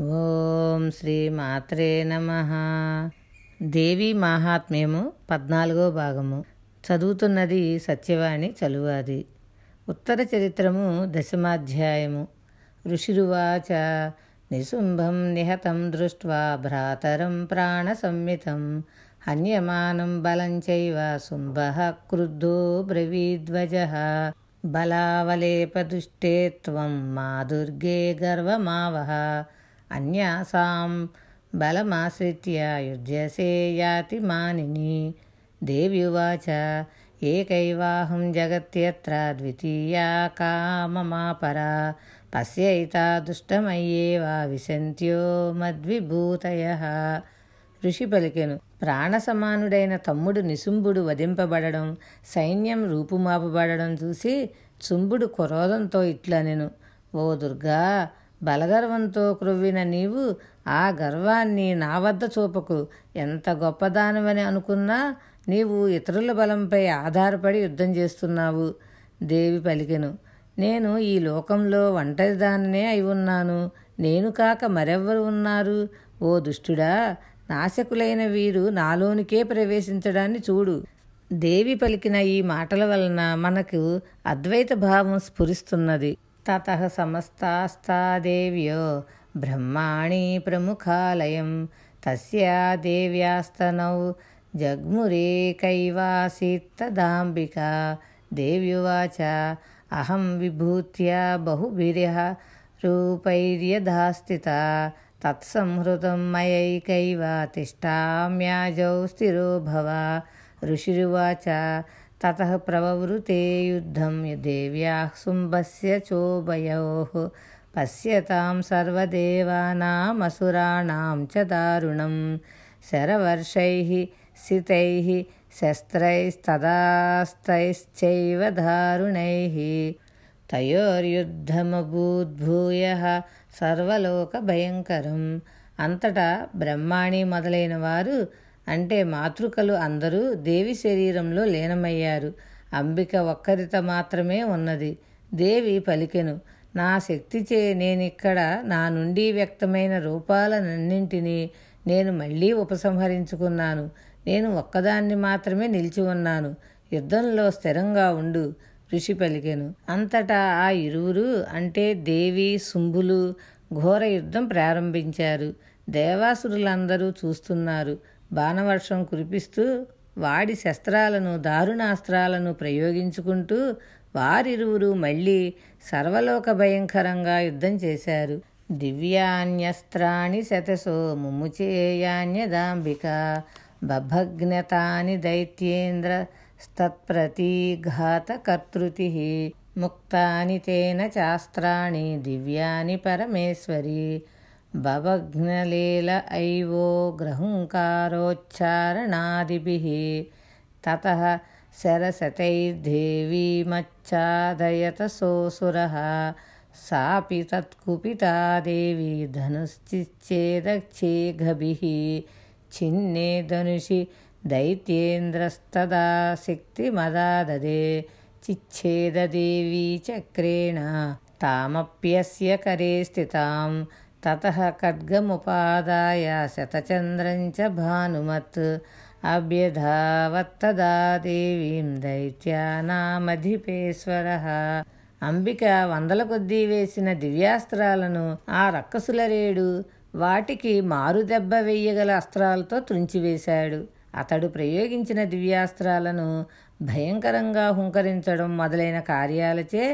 ఓం శ్రీ మాత్రే నమ. దేవి మాహాత్మ్యము పద్నాలుగో భాగము. చదువుతున్నది సత్యవాణి చలువాది. ఉత్తర చరిత్రము దశమాధ్యాయము. ఋషిరువాచ నిశుంభం నిహతం దృష్ట్వా భ్రాతరం ప్రాణసంమితం హన్యమానం బలంచైవ శుంభ క్రుద్ధో బ్రవీధ్వజ బలావలేపదుష్టే త్వం మా దుర్గే గర్వమావహ. అన్యాసాం బలమాశ్రిత్య యుజ్యసే యాతి మానిని. దేవ్యువాచ ఏకైవాహం జగత్యత్ర ద్వితీయా కామమాపరా పశ్యైతా దుష్టమయ్యేవా విశంత్యో మద్విభూతయ. ఋషి పలికెను ప్రాణసమానుడైన తమ్ముడు నిశుంభుడు వధింపబడడం సైన్యం రూపుమాపబడడం చూసి చుంబుడు క్రోధంతో ఇట్లనెను ఓ దుర్గా బలగర్వంతో క్రొవ్విన నీవు ఆ గర్వాన్ని నా వద్ద చూపకు. ఎంత గొప్పదానమని అనుకున్నా నీవు ఇతరుల బలంపై ఆధారపడి యుద్ధం చేస్తున్నావు. దేవి పలికెను. నేను ఈ లోకంలో ఒంటరిదాననే అయి ఉన్నాను. నేను కాక మరెవ్వరు ఉన్నారు? ఓ దుష్టుడా నాశకులైన వీరు నాలోనికే ప్రవేశించడాన్ని చూడు. దేవి పలికిన ఈ మాటల వలన మనకు అద్వైత భావం స్ఫురిస్తున్నది. ततः समस्तास्ता देव्यो ब्रह्माणि प्रमुखालयं। तस्या देव्यास्तनौ जग्मुरेकैवासीत्तदाम्बिका देव्युवाच अहं विभूत्या बहुभिर्यः रूपैर्यधा स्थिता तत्संहृतं मयैकैव तिष्ठाम्याजौ स्थिरो भव। ऋषिरुवाच తతః ప్రవవృతే యుద్ధం దేవ్యాः శుంభస్య చోభయోः పశ్యతాం సర్వదేవానామసురాణాం చ దారుణం శరవర్షైः సితైः శస్త్రైస్తదాస్తైశ్చైవ దారుణైः తయోర్యుద్ధమభూద్భూయः సర్వలోకభయంకరం అంతటా బ్రహ్మాణి మొదలైన వారు అంటే మాతృకలు అందరూ దేవి శరీరంలో లీనమయ్యారు. అంబిక ఒక్కరిత మాత్రమే ఉన్నది. దేవి పలికెను నా శక్తిచే నేనిక్కడ నా నుండి వ్యక్తమైన రూపాలనన్నింటినీ నేను మళ్ళీ ఉపసంహరించుకున్నాను. నేను ఒక్కదాన్ని మాత్రమే నిలిచి ఉన్నాను. యుద్ధంలో స్థిరంగా ఉండు ఋషి పలికెను. అంతటా ఆ ఇరువురు అంటే దేవి శుంభులు ఘోర యుద్ధం ప్రారంభించారు. దేవాసురులందరూ చూస్తున్నారు. బాణవర్షం కురిపిస్తూ వాడి శస్త్రాలను దారుణాస్త్రాలను ప్రయోగించుకుంటూ వారిరువురు మళ్ళీ సర్వలోక భయంకరంగా యుద్ధం చేశారు. దివ్యాన్యస్త్రాణి శతసో ముముచేయాన్యదాంబిక బభగ్నతాని దైత్యేంద్ర స్తత్ప్రతీఘాతకర్తృతి ముక్తాని తేన చాస్త్రాణి దివ్యాని పరమేశ్వరి भवघ्नलील ऐवो ग्रहुङ्कारोच्चारणादिभिः। ततः सरसतैर्देवीमच्छादयतसोऽसुरः सापि तत्कुपिता देवी धनुश्चिच्छेदच्छेघभिः छिन्ने धनुषि दैत्येन्द्रस्तदा सिक्तिमदा ददे चिच्छेददेवी चक्रेण तामप्यस्य करे स्थिताम्। తతः ఖడ్గముపాదాయ శతచంద్రం చ భానుమత్ అభ్యధావత్తదా దేవీం దైత్యానామధిపేశ్వర. అంబిక వందల కొద్దీ వేసిన దివ్యాస్త్రాలను ఆ రక్కసులరేడు వాటికి మారుదెబ్బ వెయ్యగల అస్త్రాలతో తుంచివేశాడు అతడు ప్రయోగించిన దివ్యాస్త్రాలను భయంకరంగా హుంకరించడం మొదలైన కార్యాలచే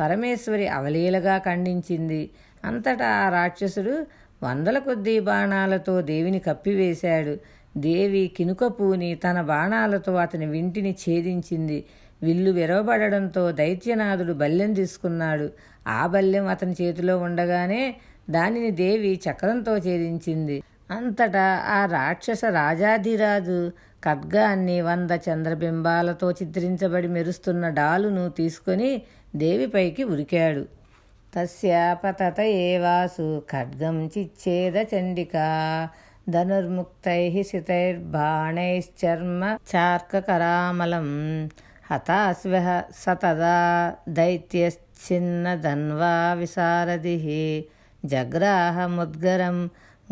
పరమేశ్వరి అవలీలగా ఖండించింది. అంతటా ఆ రాక్షసుడు వందల కొద్దీ బాణాలతో దేవిని కప్పివేశాడు. దేవి కినుకపూని తన బాణాలతో అతని వింటిని ఛేదించింది. విల్లు విరవబడడంతో దైత్యనాథుడు బల్లెం తీసుకున్నాడు. ఆ బల్లెం అతని చేతిలో ఉండగానే దానిని దేవి చక్రంతో ఛేదించింది. అంతటా ఆ రాక్షస రాజాధిరాజు ఖడ్గాన్ని వంద చంద్రబింబాలతో చిత్రించబడి మెరుస్తున్న డాలును తీసుకొని దేవిపైకి ఉరికాడు. तस्य पतत एवासु खड्गं चिच्छेदचण्डिका धनुर्मुक्तैः सितैर्बाणैश्चर्मचार्ककरामलं हता स्वः स तदा दैत्यश्चिन्नधन्वा विसारदिः। जग्राहमुद्गरं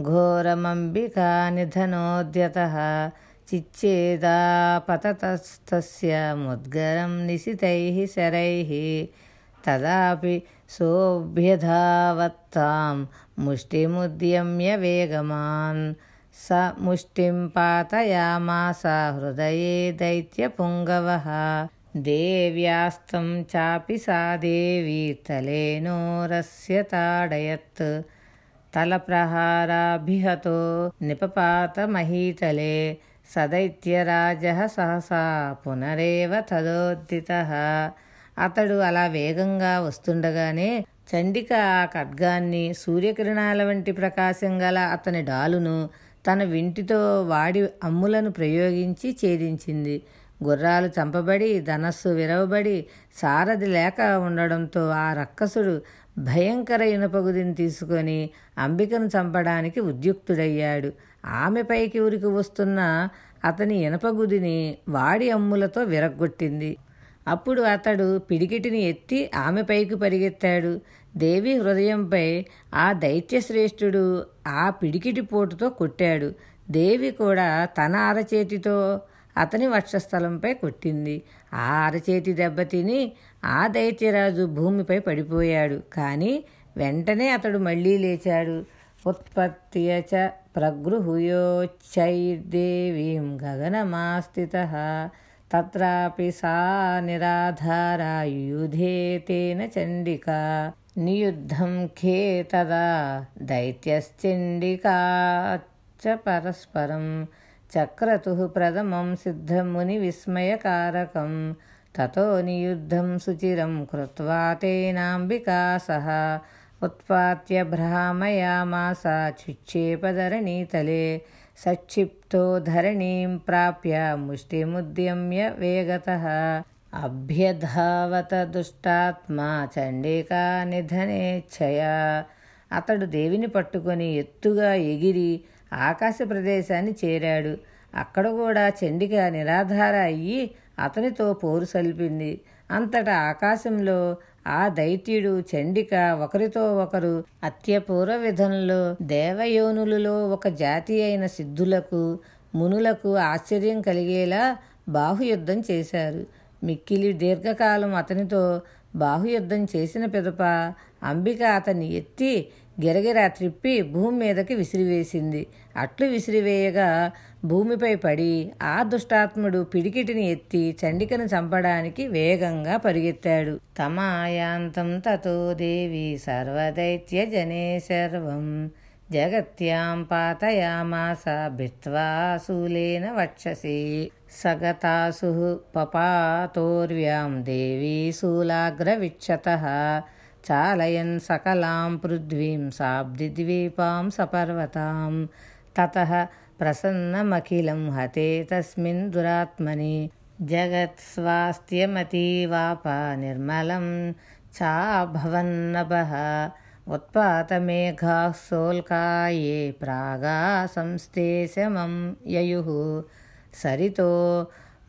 घोरमम्बिकानिधनोद्यतः चिच्छेदापततस्तस्य मुद्गरं निशितैः शरैः। तदापि सोऽभ्यधावत्तां मुष्टिमुद्यम्य वेगमान्। स मुष्टिं पातयामास हृदये दैत्यपुङ्गवः। देव्यास्तं चापि सा देवी तलेनोरस्य ताडयत्। तलप्रहाराभिहतो निपपातमहीतले स दैत्यराजः सहसा पुनरेव तदोद्धितः అతడు అలా వేగంగా వస్తుండగానే చండిక ఆ ఖడ్గాన్ని సూర్యకిరణాల వంటి ప్రకాశం గల అతని డాలును తన వింటితో వాడి అమ్ములను ప్రయోగించి ఛేదించింది. గుర్రాలు చంపబడి ధనస్సు విరవబడి సారథి లేక ఉండడంతో ఆ రక్కసుడు భయంకర ఇనుపగుదిని తీసుకొని అంబికను చంపడానికి ఉద్యుక్తుడయ్యాడు. ఆమెపైకి ఉరికి వస్తున్న అతని ఇనపగుదిని వాడి అమ్ములతో విరగ్గొట్టింది. అప్పుడు అతడు పిడికిటిని ఎత్తి ఆమె పైకి పరిగెత్తాడు. దేవి హృదయంపై ఆ దైత్యశ్రేష్ఠుడు ఆ పిడికిటి పోటుతో కొట్టాడు. దేవి కూడా తన అరచేతితో అతని వక్షస్థలంపై కొట్టింది. ఆ అరచేతి దెబ్బతిని ఆ దైత్యరాజు భూమిపై పడిపోయాడు. కానీ వెంటనే అతడు మళ్ళీ లేచాడు. ఉత్పత్తియచ ప్రగృహుయోచ్చైర్దేవీం గగనమాస్థిత तत्रापि सा निराधारा युधे तेन चण्डिका। नियुद्धं खे तदा दैत्यश्चण्डिका च परस्परं। चक्रतुः प्रथमं सिद्धमुनिविस्मयकारकं। ततो नियुद्धं सुचिरं कृत्वा तेनाम्बिका सह उत्पात्य भ्रामयामासा चिक्षेपधरणीतले సక్షిప్తో ధరణీం ప్రాప్య ముష్టిముద్యమ్య వేగత అభ్యధావత దుష్టాత్మా చండికా నిధనేచ్ఛయా అతడు దేవిని పట్టుకొని ఎత్తుగా ఎగిరి ఆకాశ ప్రదేశాన్ని చేరాడు. అక్కడ కూడా చండిక నిరాధార అయ్యి అతనితో పోరు సల్పింది. అంతటా ఆకాశంలో ఆ దైత్యుడు చండిక ఒకరితో ఒకరు అత్యపూర్వ విధంలో దేవయోనులలో ఒక జాతి అయిన సిద్ధులకు మునులకు ఆశ్చర్యం కలిగేలా బాహుయుద్ధం చేశారు. మిక్కిలి దీర్ఘకాలం అతనితో బాహుయుద్ధం చేసిన పిదప అంబిక అతన్ని ఎత్తి గిరగిరా త్రిప్పి భూమి మీదకి విసిరివేసింది. అట్లు విసిరివేయగా భూమిపై పడి ఆ దుష్టాత్ముడు పిడికిటిని ఎత్తి చండికను చంపడానికి వేగంగా పరిగెత్తాడు. తమాయాంతం తతో దేవి సర్వదైత్య జనే సర్వం. జగత్యాం పాతయామాస భిత్వాసూలేన వక్షసి. సగతాసు పపాతోర్వ్యాం దేవీ శూలాగ్రవిక్షత చాలయన్ సకలాం పృథ్వీం సాబ్దిద్వీపాం సపర్వతాం. తత ప్రసన్నమఖిలం హతే తస్మిన్ దురాత్మని జగత్స్వాస్థ్యమతీవాప నిర్మలం చాభవన్నభః उत्पातमेघाः सोल्काये प्रागा संस्तेशमं ययुः सरितो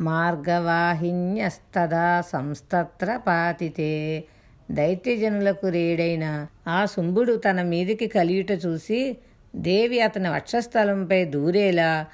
మార్గవాహిన్యస్తదా సంస్తత్ర పాతితే దైత్యజనులకు రేడైన ఆ శుంభుడు తన మీదికి కలియుట చూసి దేవి అతని వక్షస్థలంపై దూరేలా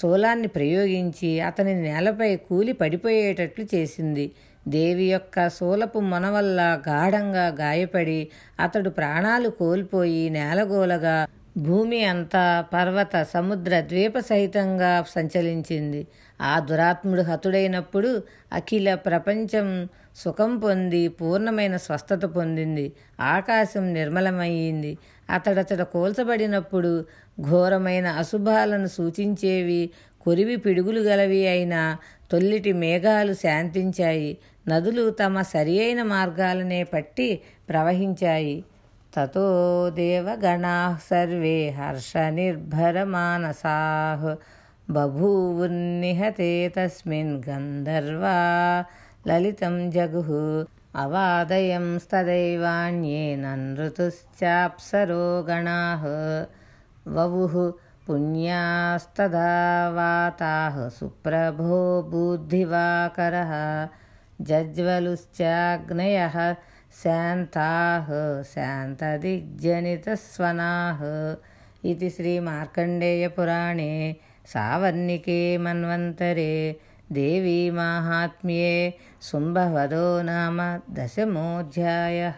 శూలాన్ని ప్రయోగించి అతని నేలపై కూలి పడిపోయేటట్లు చేసింది. దేవి యొక్క శూలపు మొన వల్ల గాఢంగా గాయపడి అతడు ప్రాణాలు కోల్పోయి నేలగోలగా భూమి అంతా పర్వత సముద్ర ద్వీప సహితంగా సంచలించింది. ఆ దురాత్ముడు హతుడైనప్పుడు అఖిల ప్రపంచం సుఖం పొంది పూర్ణమైన స్వస్థత పొందింది. ఆకాశం నిర్మలమయ్యింది. అతడతడ కూల్చబడినప్పుడు ఘోరమైన అశుభాలను సూచించేవి కొరివి పిడుగులు గలవి అయిన తొల్లిటి మేఘాలు శాంతించాయి. నదులు తమ సరి అయిన మార్గాలనే పట్టి ప్రవహించాయి. తతో దేవగణా సర్వే హర్ష నిర్భర మానసా. బభూవున్నిహతే తస్మిన్ గంధర్వా ललितं जगुः अवादयं तदैवान्ये ननृतुश्चाप्सरोगणाः ववुः पुण्यास्तदा वाताः सुप्रभो बुद्धिवाकरः। जज्वलुश्चाग्नयः शान्ताः शान्तदिग्जनितस्वनाः इति श्रीमार्कण्डेयपुराणे सावर्णिके मन्वन्तरे దేవీ మాహాత్మ్యే శుంభవదో నామ దశమోధ్యాయ.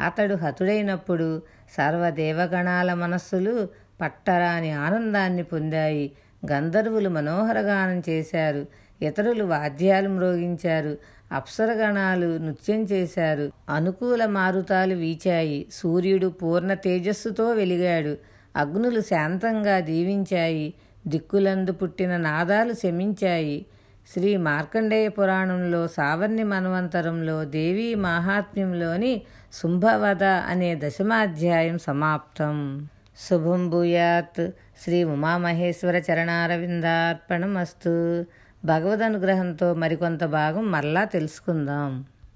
అతడు హతుడైనప్పుడు సర్వదేవగణాల మనస్సులు పట్టరాని ఆనందాన్ని పొందాయి. గంధర్వులు మనోహరగానం చేశారు. ఇతరులు వాద్యాలు మ్రోగించారు. అప్సరగణాలు నృత్యం చేశారు. అనుకూల మారుతాలు వీచాయి. సూర్యుడు పూర్ణ తేజస్సుతో వెలిగాడు. అగ్నులు శాంతంగా దీవించాయి. దిక్కులందు పుట్టిన నాదాలు శమించాయి. శ్రీ మార్కండేయ పురాణంలో సావర్ణి మన్వంతరంలో దేవీ మాహాత్మ్యంలోని శుంభవద అనే దశమాధ్యాయం సమాప్తం. శుభం భూయాత్. శ్రీ ఉమామహేశ్వర చరణారవిందార్పణమస్తు. భగవద్ అనుగ్రహంతో మరికొంత భాగం మరలా తెలుసుకుందాం.